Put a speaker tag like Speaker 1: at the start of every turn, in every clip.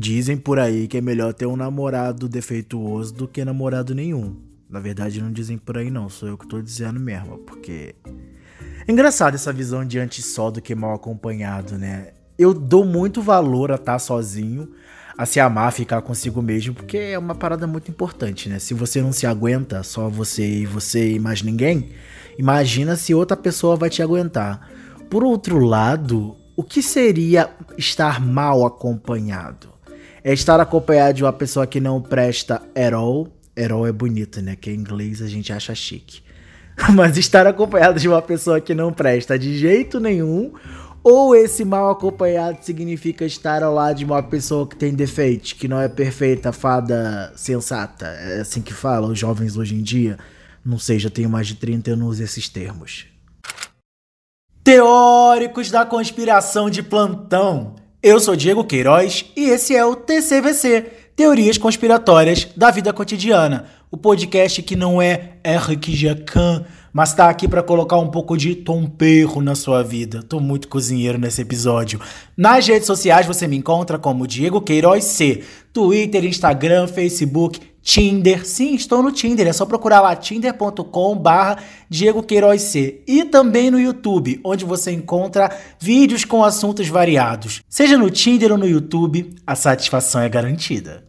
Speaker 1: Dizem por aí que é melhor ter um namorado defeituoso do que namorado nenhum. Na verdade, não dizem por aí, não. Sou eu que tô dizendo mesmo. Porque. É engraçado essa visão de antes só do que mal acompanhado, né? Eu dou muito valor a estar tá sozinho, a se amar, ficar consigo mesmo, porque é uma parada muito importante, né? Se você não se aguenta, só você e você e mais ninguém, imagina se outra pessoa vai te aguentar. Por outro lado, o que seria estar mal acompanhado? É estar acompanhado de uma pessoa que não presta. At all é bonito, né? Que em inglês a gente acha chique. Mas estar acompanhado de uma pessoa que não presta de jeito nenhum. Ou esse mal acompanhado significa estar ao lado de uma pessoa que tem defeitos, que não é perfeita, fada sensata. É assim que falam os jovens hoje em dia. Não sei, já tenho mais de 30 anos esses termos. Teóricos da conspiração de plantão. Eu sou Diego Queiroz e esse é o TCVC Teorias Conspiratórias da Vida Cotidiana o podcast que não é Eric Jacan, mas tá aqui para colocar um pouco de tom perro na sua vida. Tô muito cozinheiro nesse episódio. Nas redes sociais você me encontra como Diego Queiroz C. Twitter, Instagram, Facebook, Tinder. Sim, estou no Tinder. É só procurar lá tinder.com barra Diego Queiroz C. E também no YouTube, onde você encontra vídeos com assuntos variados. Seja no Tinder ou no YouTube, a satisfação é garantida.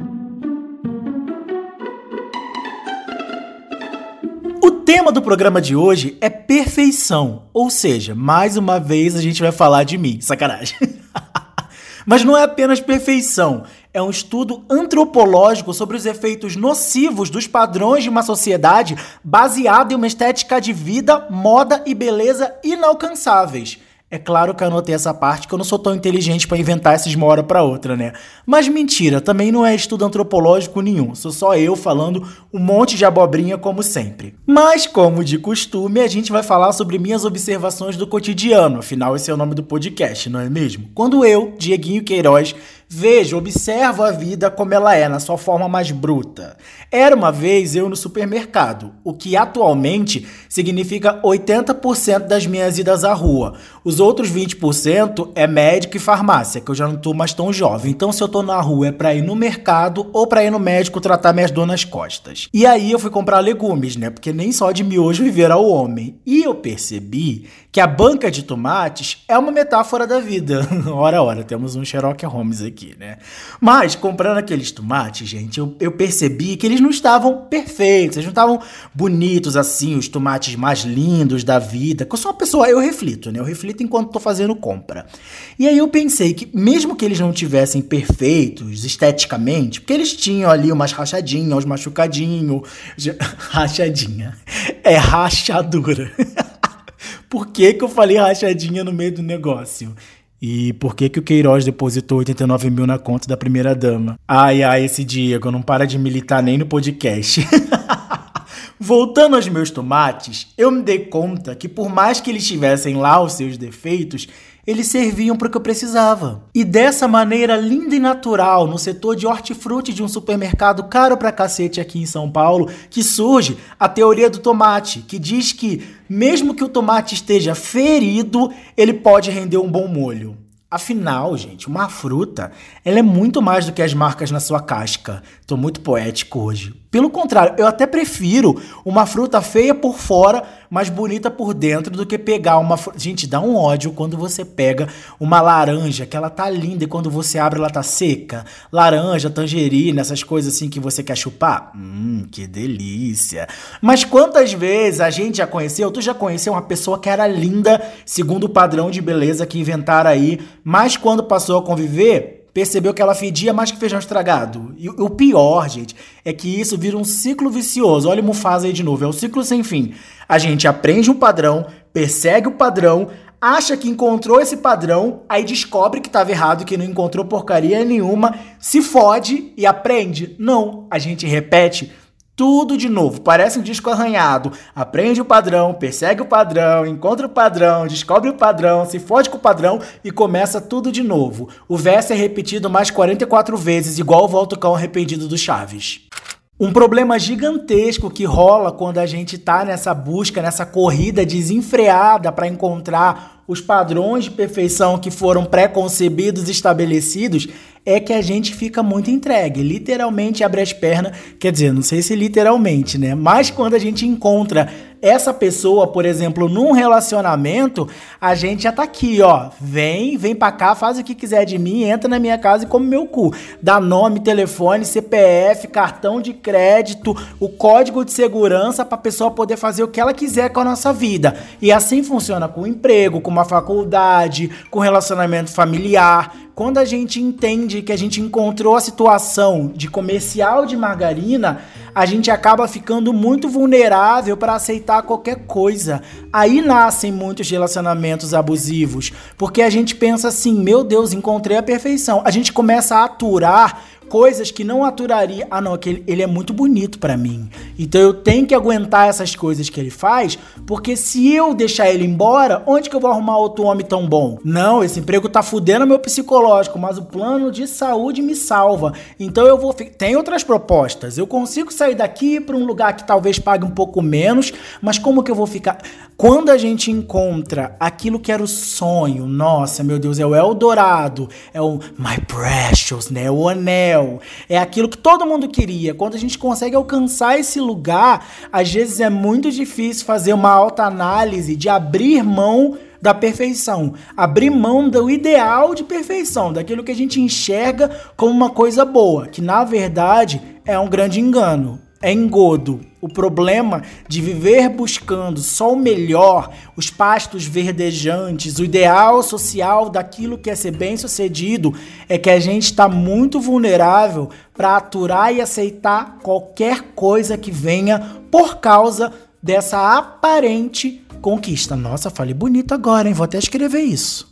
Speaker 1: O tema do programa de hoje é perfeição, ou seja, mais uma vez a gente vai falar de mim, sacanagem. Mas não é apenas perfeição, é um estudo antropológico sobre os efeitos nocivos dos padrões de uma sociedade baseada em uma estética de vida, moda e beleza inalcançáveis. É claro que eu anotei essa parte que eu não sou tão inteligente para inventar esses de uma hora para outra, né? Mas mentira, também não é estudo antropológico nenhum. Sou só eu falando um monte de abobrinha como sempre. Mas como de costume, a gente vai falar sobre minhas observações do cotidiano. Afinal, esse é o nome do podcast, não é mesmo? Quando eu, Dieguinho Queiroz, Vejo, observo a vida como ela é, na sua forma mais bruta. Era uma vez eu no supermercado, o que atualmente significa 80% das minhas idas à rua. Os outros 20% é médico e farmácia, que eu já não tô mais tão jovem. Então, se eu tô na rua é pra ir no mercado ou pra ir no médico tratar minhas dor nas costas. E aí eu fui comprar legumes, né? Porque nem só de miojo viverá o homem. E eu percebi que a banca de tomates é uma metáfora da vida. ora, ora, temos um Sherlock Holmes aqui, né? Mas, comprando aqueles tomates, gente, eu, eu percebi que eles não estavam perfeitos, eles não estavam bonitos assim, os tomates mais lindos da vida. Eu sou uma pessoa, eu reflito, né? Eu reflito enquanto tô fazendo compra. E aí eu pensei que, mesmo que eles não tivessem perfeitos esteticamente, porque eles tinham ali umas rachadinhas, uns machucadinhos, rachadinha, é rachadura. por que, que eu falei rachadinha no meio do negócio? E por que, que o Queiroz depositou 89 mil na conta da primeira dama? Ai, ai, esse Diego não para de militar nem no podcast. Voltando aos meus tomates, eu me dei conta que por mais que eles tivessem lá os seus defeitos, eles serviam para o que eu precisava. E dessa maneira linda e natural, no setor de hortifruti de um supermercado caro pra cacete aqui em São Paulo, que surge a teoria do tomate, que diz que mesmo que o tomate esteja ferido, ele pode render um bom molho. Afinal, gente, uma fruta, ela é muito mais do que as marcas na sua casca. Tô muito poético hoje. Pelo contrário, eu até prefiro uma fruta feia por fora, mas bonita por dentro, do que pegar uma. Gente, dá um ódio quando você pega uma laranja, que ela tá linda e quando você abre ela tá seca. Laranja, tangerina, essas coisas assim que você quer chupar. Hum, que delícia. Mas quantas vezes a gente já conheceu? Tu já conheceu uma pessoa que era linda, segundo o padrão de beleza que inventaram aí, mas quando passou a conviver, percebeu que ela fedia mais que feijão estragado. E o pior, gente, é que isso vira um ciclo vicioso. Olha o Mufasa aí de novo, é um ciclo sem fim. A gente aprende um padrão, persegue o padrão, acha que encontrou esse padrão, aí descobre que estava errado, que não encontrou porcaria nenhuma, se fode e aprende. Não, a gente repete tudo de novo. Parece um disco arranhado. Aprende o padrão, persegue o padrão, encontra o padrão, descobre o padrão, se fode com o padrão e começa tudo de novo. O verso é repetido mais 44 vezes, igual o Volta Cão arrependido do Chaves. Um problema gigantesco que rola quando a gente tá nessa busca, nessa corrida desenfreada para encontrar os padrões de perfeição que foram pré-concebidos estabelecidos, é que a gente fica muito entregue, literalmente abre as pernas, quer dizer, não sei se literalmente, né? Mas quando a gente encontra essa pessoa, por exemplo, num relacionamento, a gente já tá aqui, ó. Vem, vem pra cá, faz o que quiser de mim, entra na minha casa e come meu cu. Dá nome, telefone, CPF, cartão de crédito, o código de segurança pra pessoa poder fazer o que ela quiser com a nossa vida. E assim funciona com o emprego, com uma faculdade, com relacionamento familiar. Quando a gente entende que a gente encontrou a situação de comercial de margarina, a gente acaba ficando muito vulnerável para aceitar qualquer coisa. Aí nascem muitos relacionamentos abusivos, porque a gente pensa assim: meu Deus, encontrei a perfeição. A gente começa a aturar coisas que não aturaria. Ah, não, aquele, ele é muito bonito para mim. Então eu tenho que aguentar essas coisas que ele faz, porque se eu deixar ele embora, onde que eu vou arrumar outro homem tão bom? Não, esse emprego tá fudendo meu psicológico, mas o plano de saúde me salva. Então eu vou. Tem outras propostas. Eu consigo sair daqui para um lugar que talvez pague um pouco menos, mas como que eu vou ficar? Quando a gente encontra aquilo que era o sonho, nossa, meu Deus, é o Eldorado, é o My Precious, né? O anel, é aquilo que todo mundo queria. Quando a gente consegue alcançar esse lugar, às vezes é muito difícil fazer uma alta análise de abrir mão da perfeição, abrir mão do ideal de perfeição, daquilo que a gente enxerga como uma coisa boa, que na verdade é um grande engano é engodo. O problema de viver buscando só o melhor, os pastos verdejantes, o ideal social daquilo que é ser bem-sucedido, é que a gente está muito vulnerável para aturar e aceitar qualquer coisa que venha por causa dessa aparente conquista. Nossa, falei bonito agora, hein? Vou até escrever isso.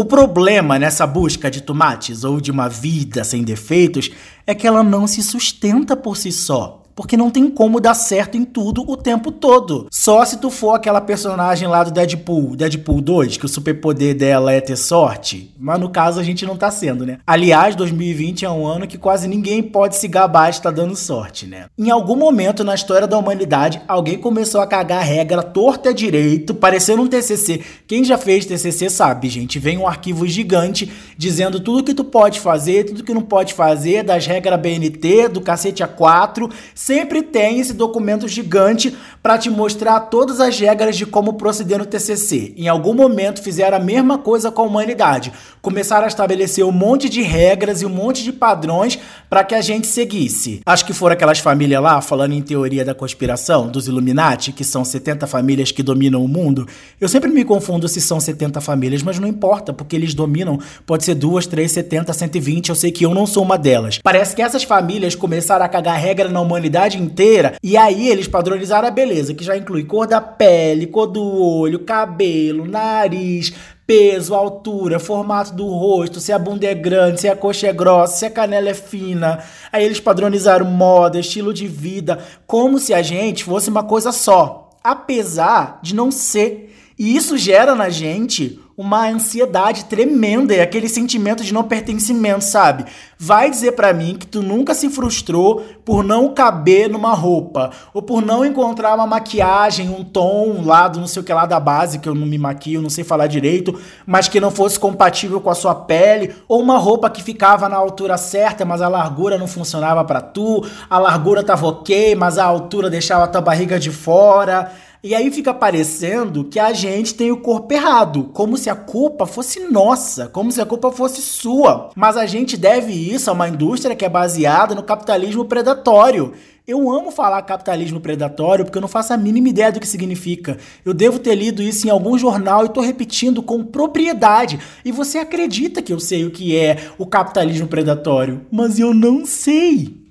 Speaker 1: O problema nessa busca de tomates ou de uma vida sem defeitos é que ela não se sustenta por si só porque não tem como dar certo em tudo o tempo todo. Só se tu for aquela personagem lá do Deadpool, Deadpool 2, que o superpoder dela é ter sorte, mas no caso a gente não tá sendo, né? Aliás, 2020 é um ano que quase ninguém pode se gabar de estar tá dando sorte, né? Em algum momento na história da humanidade, alguém começou a cagar a regra torta direito, parecendo um TCC. Quem já fez TCC sabe, gente, vem um arquivo gigante dizendo tudo que tu pode fazer, tudo que não pode fazer, das regras BNT, do cacete A4, sempre tem esse documento gigante para te mostrar todas as regras de como proceder no TCC. Em algum momento fizeram a mesma coisa com a humanidade. Começaram a estabelecer um monte de regras e um monte de padrões para que a gente seguisse. Acho que foram aquelas famílias lá, falando em teoria da conspiração, dos Illuminati, que são 70 famílias que dominam o mundo. Eu sempre me confundo se são 70 famílias, mas não importa, porque eles dominam. Pode ser duas, três, 70, 120, eu sei que eu não sou uma delas. Parece que essas famílias começaram a cagar regra na humanidade inteira. E aí eles padronizaram a beleza, que já inclui cor da pele, cor do olho, cabelo, nariz, peso, altura, formato do rosto, se a bunda é grande, se a coxa é grossa, se a canela é fina. Aí eles padronizaram moda, estilo de vida, como se a gente fosse uma coisa só, apesar de não ser. E isso gera na gente uma ansiedade tremenda e aquele sentimento de não pertencimento, sabe? Vai dizer para mim que tu nunca se frustrou por não caber numa roupa ou por não encontrar uma maquiagem, um tom, um lado, não sei o que lá da base, que eu não me maquio, não sei falar direito, mas que não fosse compatível com a sua pele, ou uma roupa que ficava na altura certa, mas a largura não funcionava para tu, a largura tava OK, mas a altura deixava a tua barriga de fora. E aí fica parecendo que a gente tem o corpo errado, como se a culpa fosse nossa, como se a culpa fosse sua. Mas a gente deve isso a uma indústria que é baseada no capitalismo predatório. Eu amo falar capitalismo predatório porque eu não faço a mínima ideia do que significa. Eu devo ter lido isso em algum jornal e tô repetindo com propriedade. E você acredita que eu sei o que é o capitalismo predatório, mas eu não sei.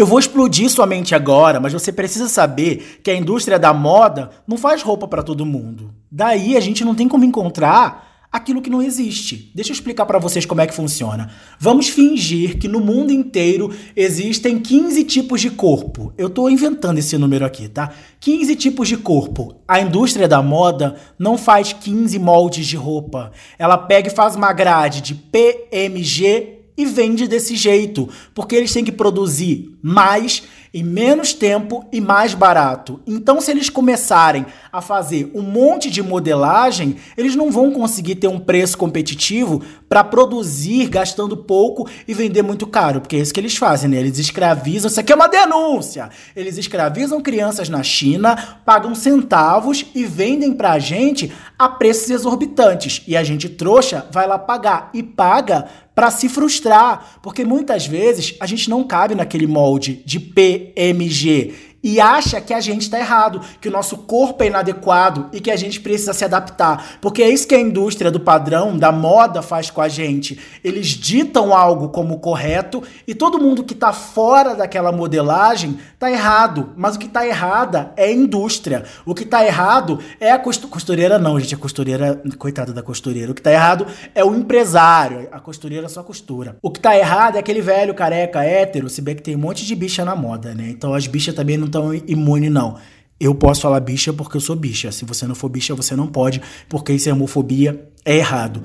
Speaker 1: Eu vou explodir sua mente agora, mas você precisa saber que a indústria da moda não faz roupa para todo mundo. Daí a gente não tem como encontrar aquilo que não existe. Deixa eu explicar para vocês como é que funciona. Vamos fingir que no mundo inteiro existem 15 tipos de corpo. Eu tô inventando esse número aqui, tá? 15 tipos de corpo. A indústria da moda não faz 15 moldes de roupa. Ela pega e faz uma grade de PMG e vende desse jeito, porque eles têm que produzir mais em menos tempo e mais barato. Então, se eles começarem a fazer um monte de modelagem, eles não vão conseguir ter um preço competitivo para produzir gastando pouco e vender muito caro, porque é isso que eles fazem, né? Eles escravizam. Isso aqui é uma denúncia! Eles escravizam crianças na China, pagam centavos e vendem pra gente a preços exorbitantes. E a gente trouxa vai lá pagar e paga para se frustrar, porque muitas vezes a gente não cabe naquele molde de PMG e acha que a gente está errado, que o nosso corpo é inadequado e que a gente precisa se adaptar. Porque é isso que a indústria do padrão, da moda, faz com a gente. Eles ditam algo como correto e todo mundo que está fora daquela modelagem está errado. Mas o que está errada é a indústria. O que está errado é a costureira, não, gente. A costureira, coitada da costureira. O que está errado é o empresário. A costureira só costura. O que está errado é aquele velho careca hétero, se bem que tem um monte de bicha na moda, né? Então as bichas também não tão imune, não. Eu posso falar bicha porque eu sou bicha. Se você não for bicha, você não pode, porque isso é homofobia, é errado.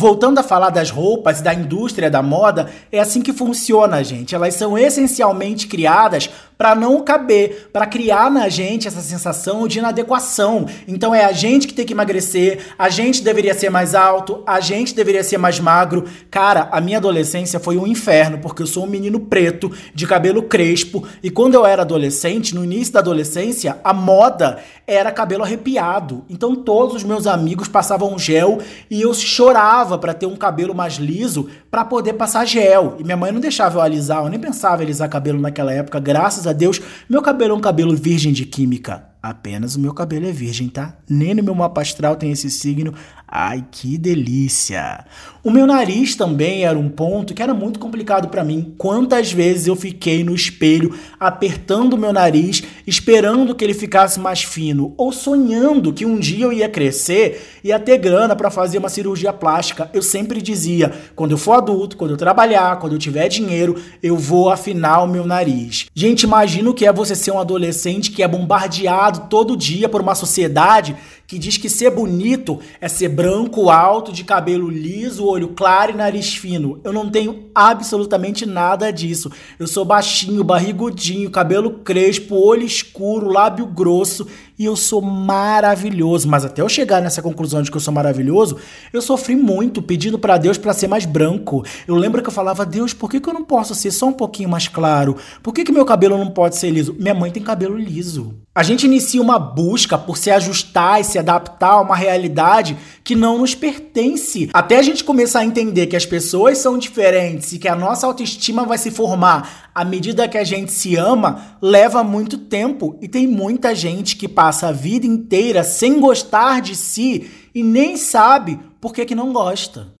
Speaker 1: Voltando a falar das roupas e da indústria da moda, é assim que funciona, gente. Elas são essencialmente criadas para não caber, para criar na gente essa sensação de inadequação. Então é a gente que tem que emagrecer, a gente deveria ser mais alto, a gente deveria ser mais magro. Cara, a minha adolescência foi um inferno, porque eu sou um menino preto, de cabelo crespo, e quando eu era adolescente, no início da adolescência, a moda era cabelo arrepiado. Então todos os meus amigos passavam gel e eu chorava para ter um cabelo mais liso para poder passar gel. E minha mãe não deixava eu alisar, eu nem pensava em alisar cabelo naquela época. Graças a Deus, meu cabelo é um cabelo virgem de química. Apenas o meu cabelo é virgem, tá? Nem no meu mapa astral tem esse signo. Ai, que delícia! O meu nariz também era um ponto que era muito complicado para mim. Quantas vezes eu fiquei no espelho apertando o meu nariz, esperando que ele ficasse mais fino, ou sonhando que um dia eu ia crescer e ia ter grana para fazer uma cirurgia plástica. Eu sempre dizia: quando eu for adulto, quando eu trabalhar, quando eu tiver dinheiro, eu vou afinar o meu nariz. Gente, imagina o que é você ser um adolescente que é bombardeado todo dia por uma sociedade que diz que ser bonito é ser branco, alto, de cabelo liso, olho claro e nariz fino. Eu não tenho absolutamente nada disso. Eu sou baixinho, barrigudinho, cabelo crespo, olho escuro, lábio grosso e eu sou maravilhoso. Mas até eu chegar nessa conclusão de que eu sou maravilhoso, eu sofri muito pedindo para Deus para ser mais branco. Eu lembro que eu falava: "Deus, por que, que eu não posso ser só um pouquinho mais claro? Por que, que meu cabelo não pode ser liso?" Minha mãe tem cabelo liso. A gente inicia uma busca por se ajustar e se adaptar a uma realidade que não nos pertence. Até a gente começar a entender que as pessoas são diferentes e que a nossa autoestima vai se formar à medida que a gente se ama, leva muito tempo. E tem muita gente que passa a vida inteira sem gostar de si e nem sabe por que, que não gosta.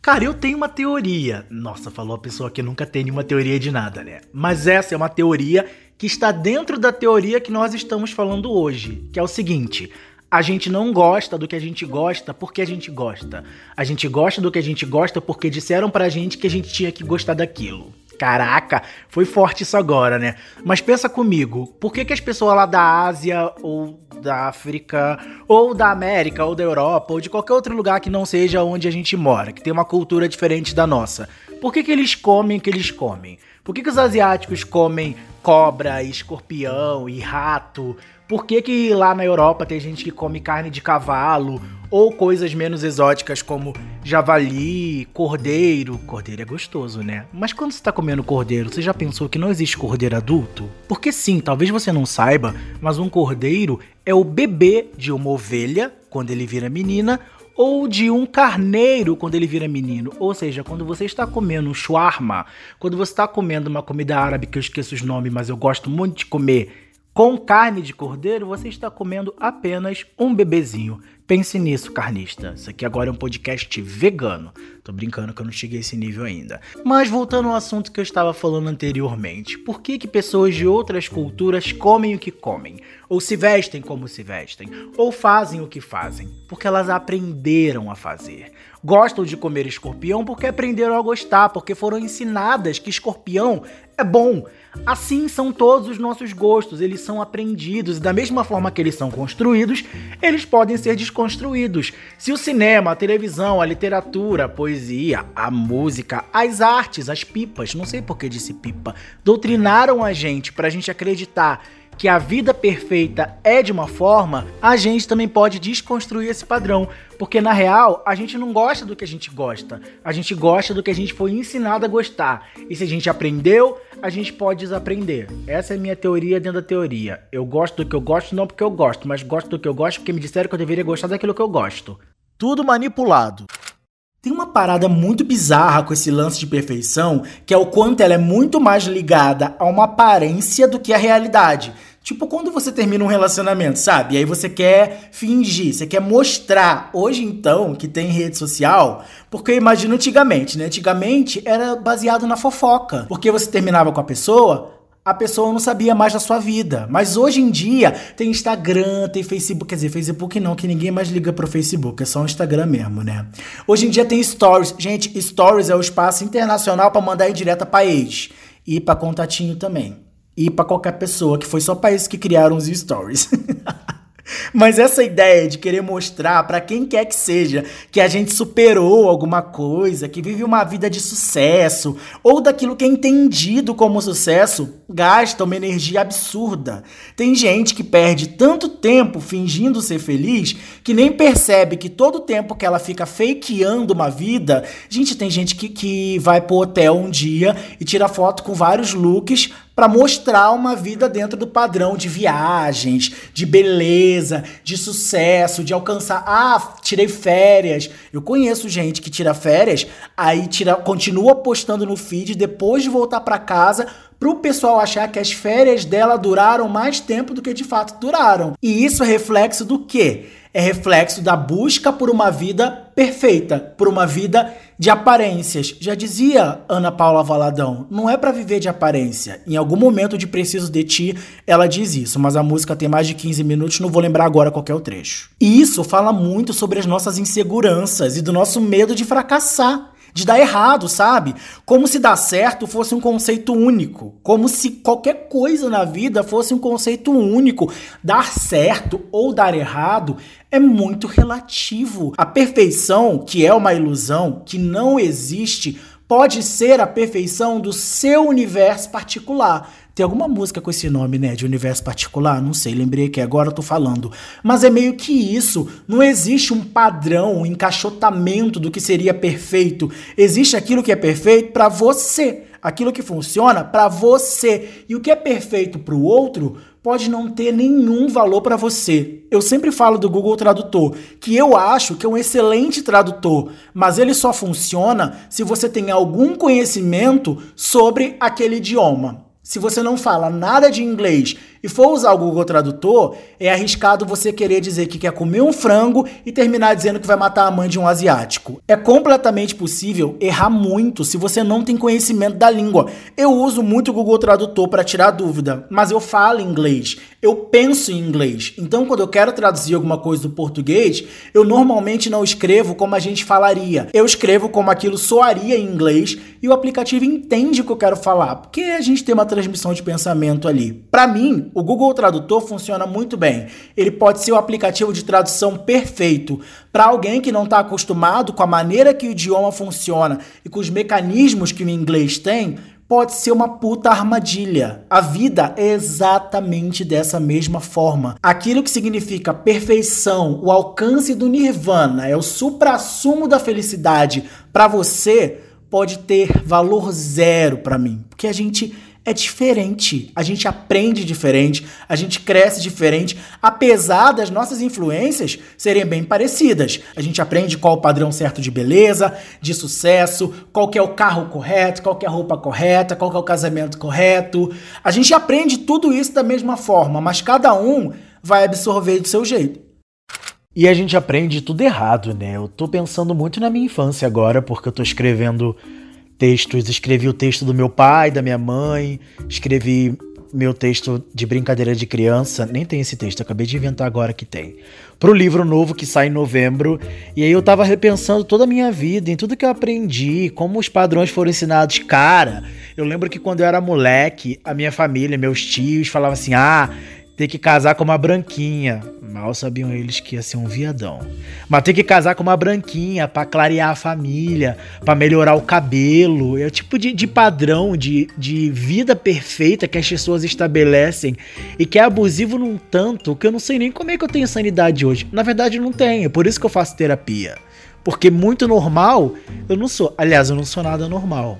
Speaker 1: Cara, eu tenho uma teoria. Nossa, falou a pessoa que nunca tem nenhuma teoria de nada, né? Mas essa é uma teoria que está dentro da teoria que nós estamos falando hoje, que é o seguinte: a gente não gosta do que a gente gosta porque a gente gosta. A gente gosta do que a gente gosta porque disseram pra gente que a gente tinha que gostar daquilo. Caraca, foi forte isso agora, né? Mas pensa comigo, por que, que as pessoas lá da Ásia ou da África ou da América ou da Europa ou de qualquer outro lugar que não seja onde a gente mora, que tem uma cultura diferente da nossa, por que, que eles comem o que eles comem? Por que, que os asiáticos comem cobra, escorpião e rato? Por que, que lá na Europa tem gente que come carne de cavalo ou coisas menos exóticas como javali, cordeiro? Cordeiro é gostoso, né? Mas quando você tá comendo cordeiro, você já pensou que não existe cordeiro adulto? Porque sim, talvez você não saiba, mas um cordeiro é o bebê de uma ovelha quando ele vira menina ou de um carneiro quando ele vira menino. Ou seja, quando você está comendo um shawarma, quando você está comendo uma comida árabe que eu esqueço os nomes, mas eu gosto muito de comer com carne de cordeiro, você está comendo apenas um bebezinho. Pense nisso, carnista. Isso aqui agora é um podcast vegano. Tô brincando que eu não cheguei a esse nível ainda. Mas voltando ao assunto que eu estava falando anteriormente, por que que pessoas de outras culturas comem o que comem? Ou se vestem como se vestem? Ou fazem o que fazem? Porque elas aprenderam a fazer. Gostam de comer escorpião porque aprenderam a gostar, porque foram ensinadas que escorpião é bom. Assim são todos os nossos gostos, eles são aprendidos e da mesma forma que eles são construídos, eles podem ser desconstruídos. Se o cinema, a televisão, a literatura, a poesia, a música, as artes, as pipas, não sei por que disse pipa, doutrinaram a gente pra gente acreditar que a vida perfeita é de uma forma, a gente também pode desconstruir esse padrão. Porque na real, a gente não gosta do que a gente gosta. A gente gosta do que a gente foi ensinado a gostar. E se a gente aprendeu, a gente pode desaprender. Essa é a minha teoria dentro da teoria. Eu gosto do que eu gosto não porque eu gosto, mas gosto do que eu gosto porque me disseram que eu deveria gostar daquilo que eu gosto. Tudo manipulado. Tem uma parada muito bizarra com esse lance de perfeição, que é o quanto ela é muito mais ligada a uma aparência do que a realidade. Tipo quando você termina um relacionamento, sabe? E aí você quer fingir, você quer mostrar. Hoje então, que tem rede social, porque eu imagino antigamente, né? Antigamente era baseado na fofoca. Porque você terminava com a pessoa, a pessoa não sabia mais da sua vida. Mas hoje em dia tem Instagram, tem Facebook, quer dizer, Facebook não, que ninguém mais liga pro Facebook, é só o Instagram mesmo, né? Hoje em dia tem Stories. Gente, Stories é o espaço internacional para mandar em direta pra ex e para contatinho também e para qualquer pessoa, que foi só para isso que criaram os stories. Mas essa ideia de querer mostrar para quem quer que seja que a gente superou alguma coisa, que vive uma vida de sucesso, ou daquilo que é entendido como sucesso, gasta uma energia absurda. Tem gente que perde tanto tempo fingindo ser feliz que nem percebe que todo o tempo que ela fica fakeando uma vida. Gente, tem gente que, que vai pro hotel um dia e tira foto com vários looks para mostrar uma vida dentro do padrão de viagens, de beleza, de sucesso, de alcançar. Ah, tirei férias. Eu conheço gente que tira férias, aí tira, continua postando no feed depois de voltar para casa pro pessoal achar que as férias dela duraram mais tempo do que de fato duraram. E isso é reflexo do quê? É reflexo da busca por uma vida perfeita, por uma vida de aparências. Já dizia Ana Paula Valadão, não é para viver de aparência. Em algum momento de Preciso de Ti, ela diz isso, mas a música tem mais de 15 minutos, não vou lembrar agora qual é o trecho. E isso fala muito sobre as nossas inseguranças e do nosso medo de fracassar de dar errado, sabe? Como se dar certo fosse um conceito único, como se qualquer coisa na vida fosse um conceito único. Dar certo ou dar errado é muito relativo. A perfeição, que é uma ilusão, que não existe, pode ser a perfeição do seu universo particular. Tem alguma música com esse nome, né? De universo particular? Não sei, lembrei que agora eu tô falando. Mas é meio que isso. Não existe um padrão, um encaixotamento do que seria perfeito. Existe aquilo que é perfeito para você. Aquilo que funciona para você. E o que é perfeito para o outro pode não ter nenhum valor para você. Eu sempre falo do Google Tradutor, que eu acho que é um excelente tradutor, mas ele só funciona se você tem algum conhecimento sobre aquele idioma. Se você não fala nada de inglês e for usar o Google Tradutor, é arriscado você querer dizer que quer comer um frango e terminar dizendo que vai matar a mãe de um asiático. É completamente possível errar muito se você não tem conhecimento da língua. Eu uso muito o Google Tradutor para tirar dúvida, mas eu falo inglês, eu penso em inglês. Então, quando eu quero traduzir alguma coisa do português, eu normalmente não escrevo como a gente falaria. Eu escrevo como aquilo soaria em inglês e o aplicativo entende o que eu quero falar, porque a gente tem uma transmissão de pensamento ali. Para mim, o Google Tradutor funciona muito bem. Ele pode ser o aplicativo de tradução perfeito para alguém que não está acostumado com a maneira que o idioma funciona e com os mecanismos que o inglês tem. Pode ser uma puta armadilha. A vida é exatamente dessa mesma forma. Aquilo que significa perfeição, o alcance do nirvana, é o supra-sumo da felicidade para você, pode ter valor zero para mim. Porque a gente é diferente. A gente aprende diferente, a gente cresce diferente, apesar das nossas influências serem bem parecidas. A gente aprende qual o padrão certo de beleza, de sucesso, qual é o carro correto, qual é a roupa correta, qual é o casamento correto. A gente aprende tudo isso da mesma forma, mas cada um vai absorver do seu jeito. E a gente aprende tudo errado, né? Eu tô pensando muito na minha infância agora, porque eu tô escrevendo textos. Escrevi o texto do meu pai, da minha mãe, escrevi meu texto de brincadeira de criança, nem tem esse texto, acabei de inventar agora que tem, pro livro novo que sai em novembro. E aí eu tava repensando toda a minha vida, em tudo que eu aprendi, como os padrões foram ensinados. Cara, eu lembro que quando eu era moleque, a minha família, meus tios falavam assim: ah ter que casar com uma branquinha. Mal sabiam eles que ia ser um viadão. Mas ter que casar com uma branquinha para clarear a família, para melhorar o cabelo. É o tipo de, de padrão de, de vida perfeita que as pessoas estabelecem e que é abusivo num tanto que eu não sei nem como é que eu tenho sanidade hoje. Na verdade, não tenho. É por isso que eu faço terapia. Porque muito normal eu não sou. Aliás, eu não sou nada normal.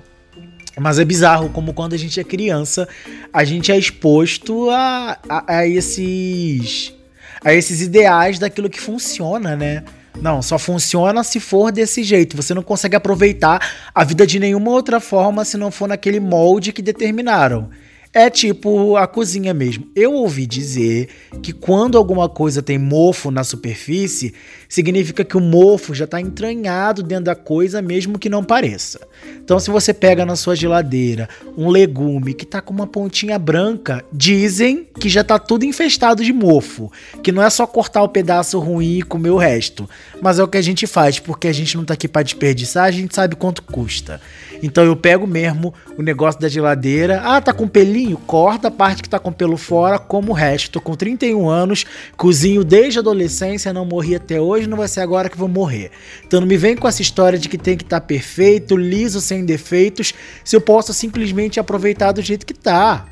Speaker 1: Mas é bizarro como quando a gente é criança, a gente é exposto a, a, a esses a esses ideais daquilo que funciona, né? Não, só funciona se for desse jeito. Você não consegue aproveitar a vida de nenhuma outra forma se não for naquele molde que determinaram. É tipo a cozinha mesmo. Eu ouvi dizer que quando alguma coisa tem mofo na superfície, significa que o mofo já está entranhado dentro da coisa, mesmo que não pareça. Então, se você pega na sua geladeira um legume que está com uma pontinha branca, dizem que já está tudo infestado de mofo, que não é só cortar o pedaço ruim e comer o resto, mas é o que a gente faz, porque a gente não está aqui para desperdiçar, a gente sabe quanto custa. Então eu pego mesmo o negócio da geladeira. Ah, tá com pelinho? Corta a parte que tá com pelo fora, como o resto. Tô com 31 anos, cozinho desde a adolescência, não morri até hoje, não vai ser agora que vou morrer. Então não me vem com essa história de que tem que estar tá perfeito, liso, sem defeitos, se eu posso simplesmente aproveitar do jeito que tá.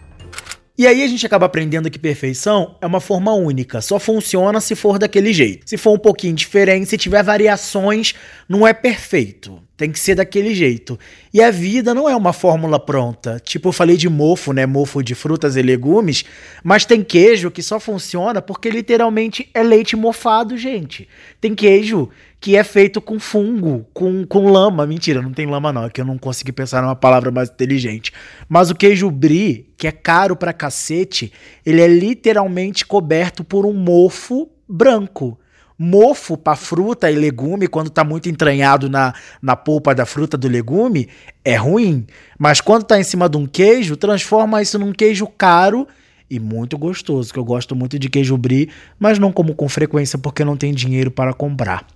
Speaker 1: E aí a gente acaba aprendendo que perfeição é uma forma única, só funciona se for daquele jeito. Se for um pouquinho diferente, se tiver variações, não é perfeito. Tem que ser daquele jeito. E a vida não é uma fórmula pronta. Tipo, eu falei de mofo, né? Mofo de frutas e legumes. Mas tem queijo que só funciona porque literalmente é leite mofado, gente. Tem queijo que é feito com fungo, com, com lama. Mentira, não tem lama não, é que eu não consegui pensar numa palavra mais inteligente. Mas o queijo brie, que é caro pra cacete, ele é literalmente coberto por um mofo branco mofo para fruta e legume, quando tá muito entranhado na, na polpa da fruta do legume, é ruim. Mas quando tá em cima de um queijo, transforma isso num queijo caro e muito gostoso, que eu gosto muito de queijo brie, mas não como com frequência porque não tem dinheiro para comprar.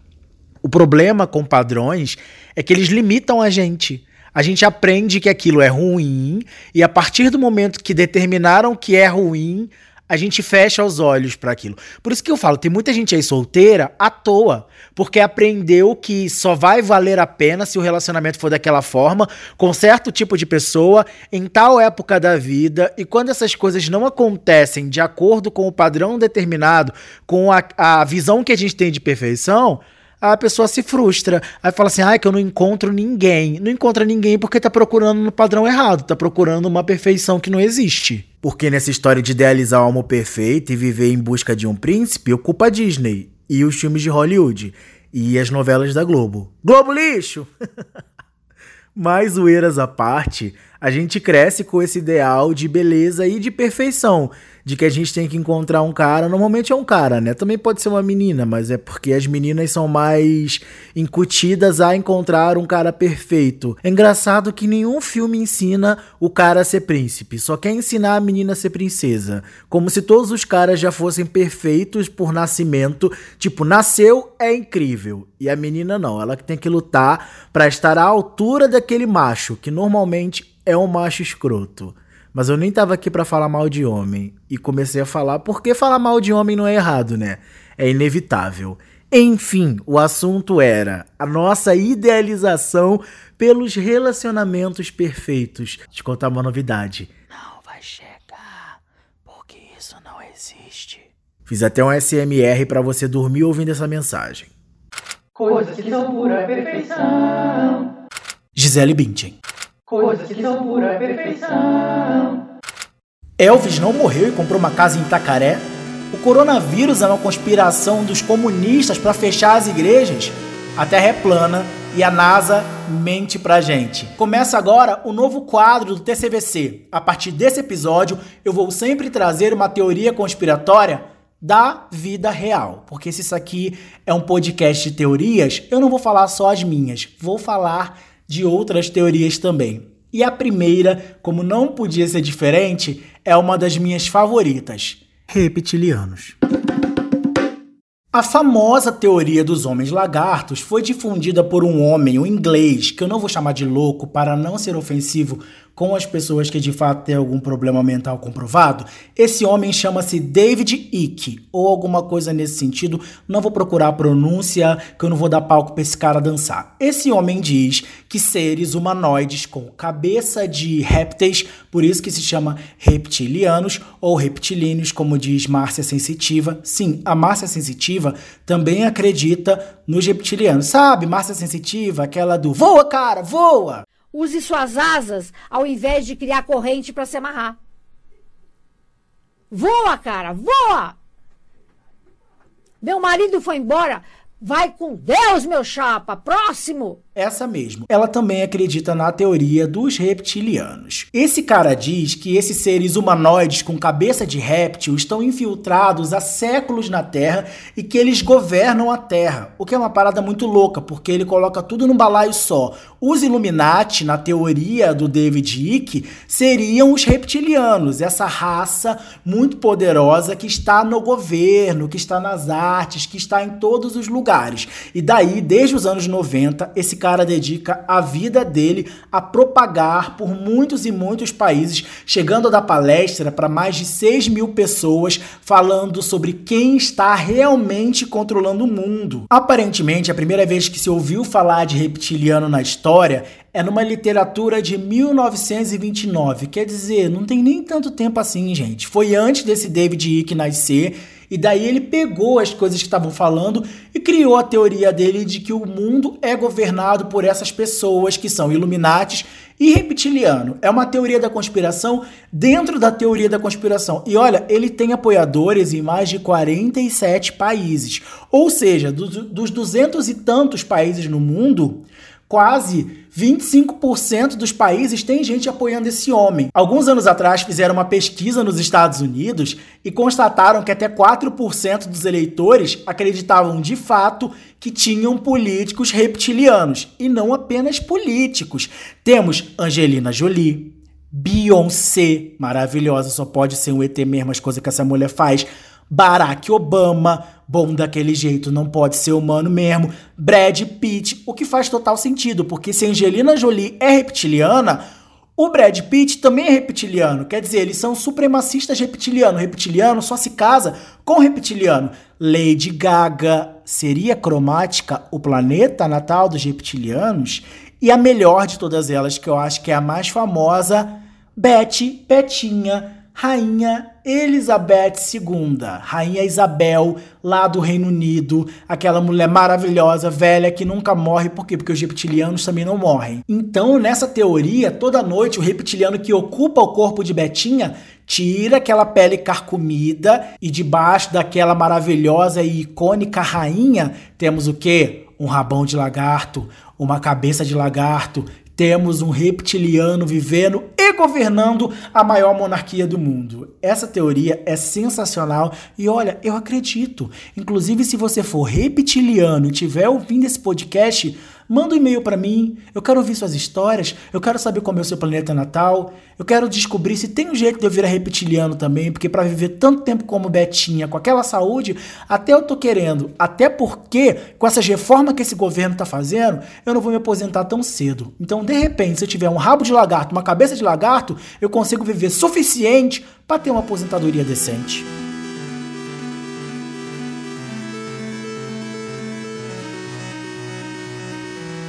Speaker 1: O problema com padrões é que eles limitam a gente. A gente aprende que aquilo é ruim e a partir do momento que determinaram que é ruim, a gente fecha os olhos para aquilo. Por isso que eu falo, tem muita gente aí solteira à toa, porque aprendeu que só vai valer a pena se o relacionamento for daquela forma, com certo tipo de pessoa, em tal época da vida, e quando essas coisas não acontecem de acordo com o padrão determinado, com a, a visão que a gente tem de perfeição, a pessoa se frustra. Aí fala assim: ah, que eu não encontro ninguém. Não encontra ninguém porque tá procurando no padrão errado, tá procurando uma perfeição que não existe. Porque nessa história de idealizar o amor perfeito e viver em busca de um príncipe, ocupa a Disney e os filmes de Hollywood e as novelas da Globo. Globo lixo! Mais zoeiras à parte, a gente cresce com esse ideal de beleza e de perfeição de que a gente tem que encontrar um cara. Normalmente é um cara, né? Também pode ser uma menina, mas é porque as meninas são mais incutidas a encontrar um cara perfeito. É engraçado que nenhum filme ensina o cara a ser príncipe, só quer ensinar a menina a ser princesa. Como se todos os caras já fossem perfeitos por nascimento. Tipo, nasceu, é incrível. E a menina não, ela que tem que lutar para estar à altura daquele macho, que normalmente é um macho escroto. Mas eu nem tava aqui para falar mal de homem. E comecei a falar porque falar mal de homem não é errado, né? É inevitável. Enfim, o assunto era a nossa idealização pelos relacionamentos perfeitos. Te contar uma novidade. Não vai chegar, porque isso não existe. Fiz até um SMR para você dormir ouvindo essa mensagem. Coisas que são pura perfeição. Gisele Bündchen. Coisas que são pura perfeição. Elvis não morreu e comprou uma casa em Itacaré? O coronavírus é uma conspiração dos comunistas para fechar as igrejas? A Terra é plana e a NASA mente pra gente. Começa agora o novo quadro do TCVC. A partir desse episódio, eu vou sempre trazer uma teoria conspiratória da vida real. Porque se isso aqui é um podcast de teorias, eu não vou falar só as minhas, vou falar de outras teorias também. E a primeira, como não podia ser diferente, é uma das minhas favoritas: reptilianos. A famosa teoria dos homens lagartos foi difundida por um homem, um inglês, que eu não vou chamar de louco para não ser ofensivo com as pessoas que de fato têm algum problema mental comprovado. Esse homem chama-se David Icke, ou alguma coisa nesse sentido. Não vou procurar a pronúncia, que eu não vou dar palco para esse cara dançar. Esse homem diz que seres humanoides com cabeça de répteis, por isso que se chama reptilianos ou reptilíneos, como diz Márcia Sensitiva. Sim, a Márcia Sensitiva também acredita nos reptilianos. Sabe, Márcia Sensitiva, aquela do voa, cara, voa!
Speaker 2: Use suas asas ao invés de criar corrente para se amarrar. Voa, cara, voa! Meu marido foi embora. Vai com Deus, meu chapa. Próximo.
Speaker 1: Essa mesmo. Ela também acredita na teoria dos reptilianos. Esse cara diz que esses seres humanoides com cabeça de réptil estão infiltrados há séculos na Terra e que eles governam a Terra. O que é uma parada muito louca, porque ele coloca tudo num balaio só. Os Illuminati, na teoria do David Icke, seriam os reptilianos, essa raça muito poderosa que está no governo, que está nas artes, que está em todos os lugares. E daí, desde os anos 90, esse cara dedica a vida dele a propagar por muitos e muitos países, chegando a dar palestra para mais de 6 mil pessoas, falando sobre quem está realmente controlando o mundo. Aparentemente, a primeira vez que se ouviu falar de reptiliano na história é numa literatura de 1929. Quer dizer, não tem nem tanto tempo assim, gente. Foi antes desse David Icke nascer e daí ele pegou as coisas que estavam falando e criou a teoria dele de que o mundo é governado por essas pessoas que são Illuminates e reptiliano. É uma teoria da conspiração dentro da teoria da conspiração. E olha, ele tem apoiadores em mais de 47 países. Ou seja, dos, dos 200 e tantos países no mundo, quase 25% dos países tem gente apoiando esse homem. Alguns anos atrás fizeram uma pesquisa nos Estados Unidos e constataram que até 4% dos eleitores acreditavam de fato que tinham políticos reptilianos e não apenas políticos. Temos Angelina Jolie, Beyoncé, maravilhosa, só pode ser um ET mesmo as coisas que essa mulher faz. Barack Obama, bom daquele jeito, não pode ser humano mesmo. Brad Pitt, o que faz total sentido, porque se Angelina Jolie é reptiliana, o Brad Pitt também é reptiliano. Quer dizer, eles são supremacistas reptilianos. Reptiliano só se casa com reptiliano. Lady Gaga seria cromática o planeta natal dos reptilianos? E a melhor de todas elas, que eu acho que é a mais famosa, Betty, Betinha, Rainha Elizabeth II, Rainha Isabel, lá do Reino Unido, aquela mulher maravilhosa, velha, que nunca morre, por quê? Porque os reptilianos também não morrem. Então, nessa teoria, toda noite o reptiliano que ocupa o corpo de Betinha tira aquela pele carcomida e debaixo daquela maravilhosa e icônica rainha temos o quê? Um rabão de lagarto, uma cabeça de lagarto, temos um reptiliano vivendo e governando a maior monarquia do mundo. Essa teoria é sensacional e olha, eu acredito. Inclusive, se você for reptiliano e tiver ouvindo esse podcast, Manda um e-mail para mim, eu quero ouvir suas histórias, eu quero saber como é o seu planeta natal, eu quero descobrir se tem um jeito de eu virar reptiliano também, porque para viver tanto tempo como Betinha, com aquela saúde, até eu tô querendo, até porque com essas reformas que esse governo tá fazendo, eu não vou me aposentar tão cedo. Então, de repente, se eu tiver um rabo de lagarto, uma cabeça de lagarto, eu consigo viver suficiente para ter uma aposentadoria decente.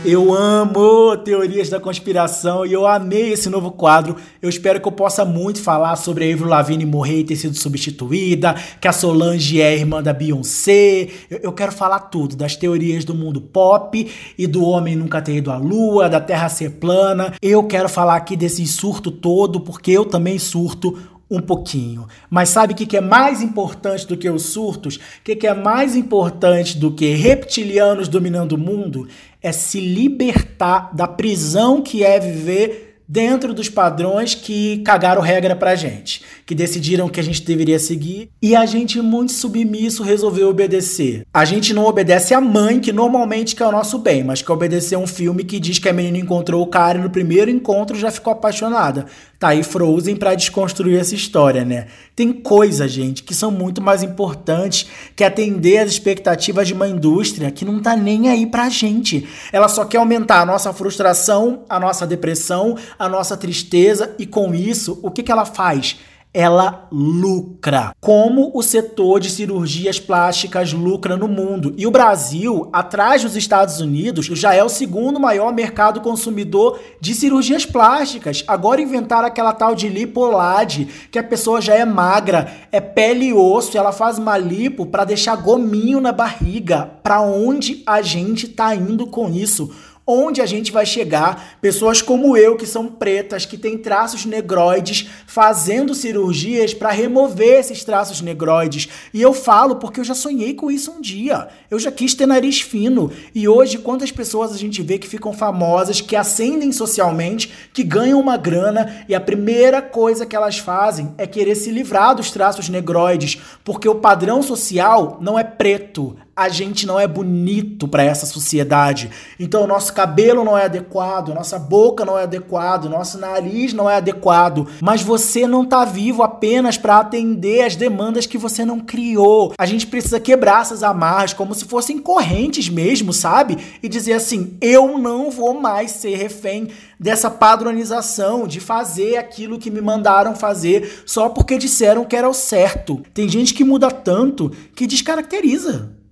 Speaker 1: Eu amo teorias da conspiração e eu amei esse novo quadro. Eu espero que eu possa muito falar sobre a Avril Lavigne morrer e ter sido substituída, que a Solange é irmã da Beyoncé. Eu, eu quero falar tudo, das teorias do mundo pop e do homem nunca ter ido à lua, da Terra ser plana. Eu quero falar aqui desse surto todo, porque eu também surto um pouquinho. Mas sabe o que é mais importante do que os surtos? O que é mais importante do que reptilianos dominando o mundo? É se libertar da prisão que é viver dentro dos padrões que cagaram regra pra gente, que decidiram que a gente deveria seguir e a gente muito submisso resolveu obedecer. A gente não obedece a mãe, que normalmente quer o nosso bem, mas quer obedecer um filme que diz que a menina encontrou o cara e no primeiro encontro já ficou apaixonada. Tá aí Frozen para desconstruir essa história, né? Tem coisas, gente, que são muito mais importantes que atender as expectativas de uma indústria que não tá nem aí pra gente. Ela só quer aumentar a nossa frustração, a nossa depressão, a nossa tristeza e com isso, o que, que ela faz? ela lucra. Como o setor de cirurgias plásticas lucra no mundo. E o Brasil, atrás dos Estados Unidos, já é o segundo maior mercado consumidor de cirurgias plásticas. Agora inventaram aquela tal de lipolade, que a pessoa já é magra, é pele e osso, ela faz uma lipo para deixar gominho na barriga. Para onde a gente tá indo com isso? Onde a gente vai chegar, pessoas como eu, que são pretas, que têm traços negroides, fazendo cirurgias para remover esses traços negroides. E eu falo porque eu já sonhei com isso um dia. Eu já quis ter nariz fino. E hoje, quantas pessoas a gente vê que ficam famosas, que ascendem socialmente, que ganham uma grana e a primeira coisa que elas fazem é querer se livrar dos traços negroides, porque o padrão social não é preto, a gente não é bonito para essa sociedade. Então, nosso cabelo não é adequado, nossa boca não é adequado, nosso nariz não é adequado. Mas você não tá vivo apenas para atender as demandas que você não criou. A gente precisa quebrar essas amarras como se fossem correntes mesmo, sabe? E dizer assim: eu não vou mais ser refém dessa padronização de fazer aquilo que me mandaram fazer só porque disseram que era o certo. Tem gente que muda tanto que descaracteriza.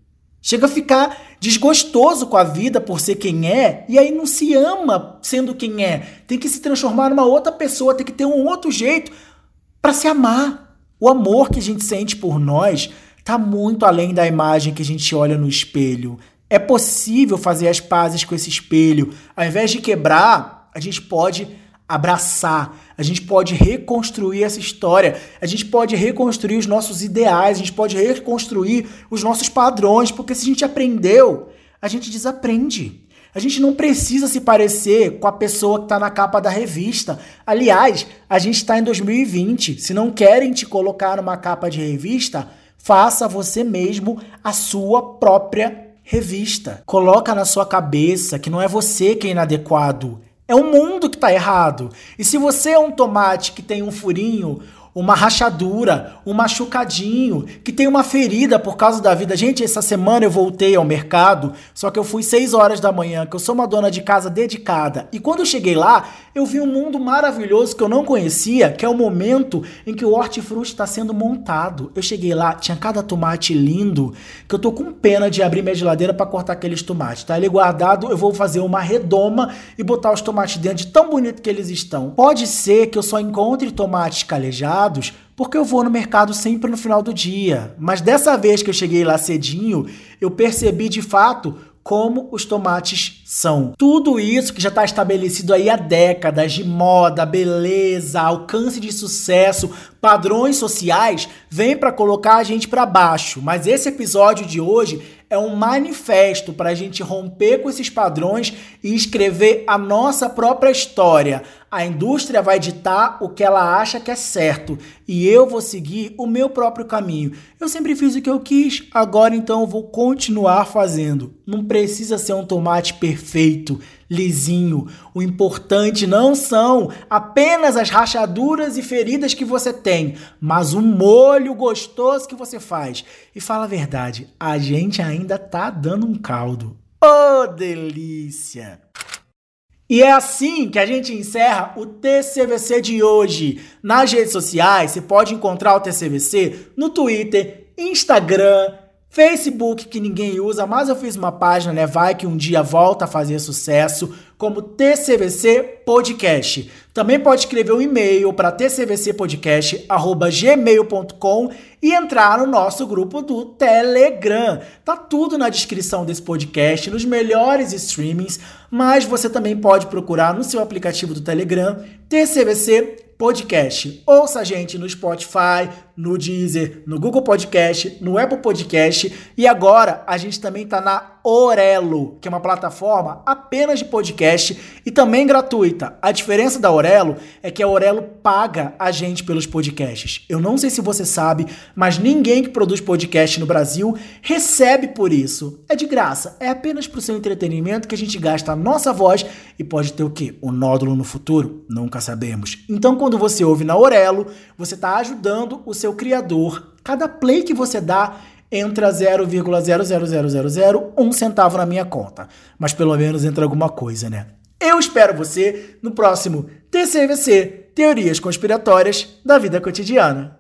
Speaker 1: Chega a ficar desgostoso com a vida por ser quem é, e aí não se ama sendo quem é. Tem que se transformar numa outra pessoa, tem que ter um outro jeito para se amar. O amor que a gente sente por nós está muito além da imagem que a gente olha no espelho. É possível fazer as pazes com esse espelho. Ao invés de quebrar, a gente pode abraçar, a gente pode reconstruir essa história, a gente pode reconstruir os nossos ideais, a gente pode reconstruir os nossos padrões, porque se a gente aprendeu, a gente desaprende. A gente não precisa se parecer com a pessoa que está na capa da revista. Aliás, a gente está em 2020. Se não querem te colocar numa capa de revista, faça você mesmo a sua própria revista. Coloca na sua cabeça que não é você que é inadequado, é o mundo que está errado. E se você é um tomate que tem um furinho uma rachadura, um machucadinho, que tem uma ferida por causa da vida. Gente, essa semana eu voltei ao mercado, só que eu fui 6 horas da manhã, que eu sou uma dona de casa dedicada. E quando eu cheguei lá, eu vi um mundo maravilhoso que eu não conhecia, que é o momento em que o hortifruti está sendo montado. Eu cheguei lá, tinha cada tomate lindo, que eu tô com pena de abrir minha geladeira para cortar aqueles tomates. Tá ali guardado, eu vou fazer uma redoma e botar os tomates dentro de tão bonito que eles estão. Pode ser que eu só encontre tomates calejados porque eu vou no mercado sempre no final do dia. Mas dessa vez que eu cheguei lá cedinho, eu percebi de fato como os tomates são. Tudo isso que já está estabelecido aí há décadas de moda, beleza, alcance de sucesso, padrões sociais, vem para colocar a gente para baixo. Mas esse episódio de hoje é um manifesto para a gente romper com esses padrões e escrever a nossa própria história. A indústria vai ditar o que ela acha que é certo e eu vou seguir o meu próprio caminho. Eu sempre fiz o que eu quis, agora então eu vou continuar fazendo. Não precisa ser um tomate perfeito, lisinho. O importante não são apenas as rachaduras e feridas que você tem, mas o molho gostoso que você faz. E fala a verdade, a gente ainda tá dando um caldo. Oh, delícia! E é assim que a gente encerra o TCVC de hoje. Nas redes sociais, você pode encontrar o TCVC no Twitter, Instagram, Facebook, que ninguém usa, mas eu fiz uma página, né? Vai que um dia volta a fazer sucesso, como TCVC Podcast. Também pode escrever um e-mail para tcvcpodcast.gmail.com e entrar no nosso grupo do Telegram. Tá tudo na descrição desse podcast, nos melhores streamings, mas você também pode procurar no seu aplicativo do Telegram TCVC Podcast. Ouça a gente no Spotify, no Deezer, no Google Podcast, no Apple Podcast e agora a gente também tá na Orelo, que é uma plataforma apenas de podcast e também gratuita. A diferença da Orelo é que a Orelo paga a gente pelos podcasts. Eu não sei se você sabe, mas ninguém que produz podcast no Brasil recebe por isso. É de graça, é apenas pro seu entretenimento que a gente gasta a nossa voz e pode ter o quê? Um nódulo no futuro? Nunca sabemos. Então, quando você ouve na Orelo, você está ajudando o seu criador. Cada play que você dá entra 0,00001 centavo na minha conta. Mas pelo menos entra alguma coisa, né? Eu espero você no próximo TCVC Teorias Conspiratórias da Vida Cotidiana.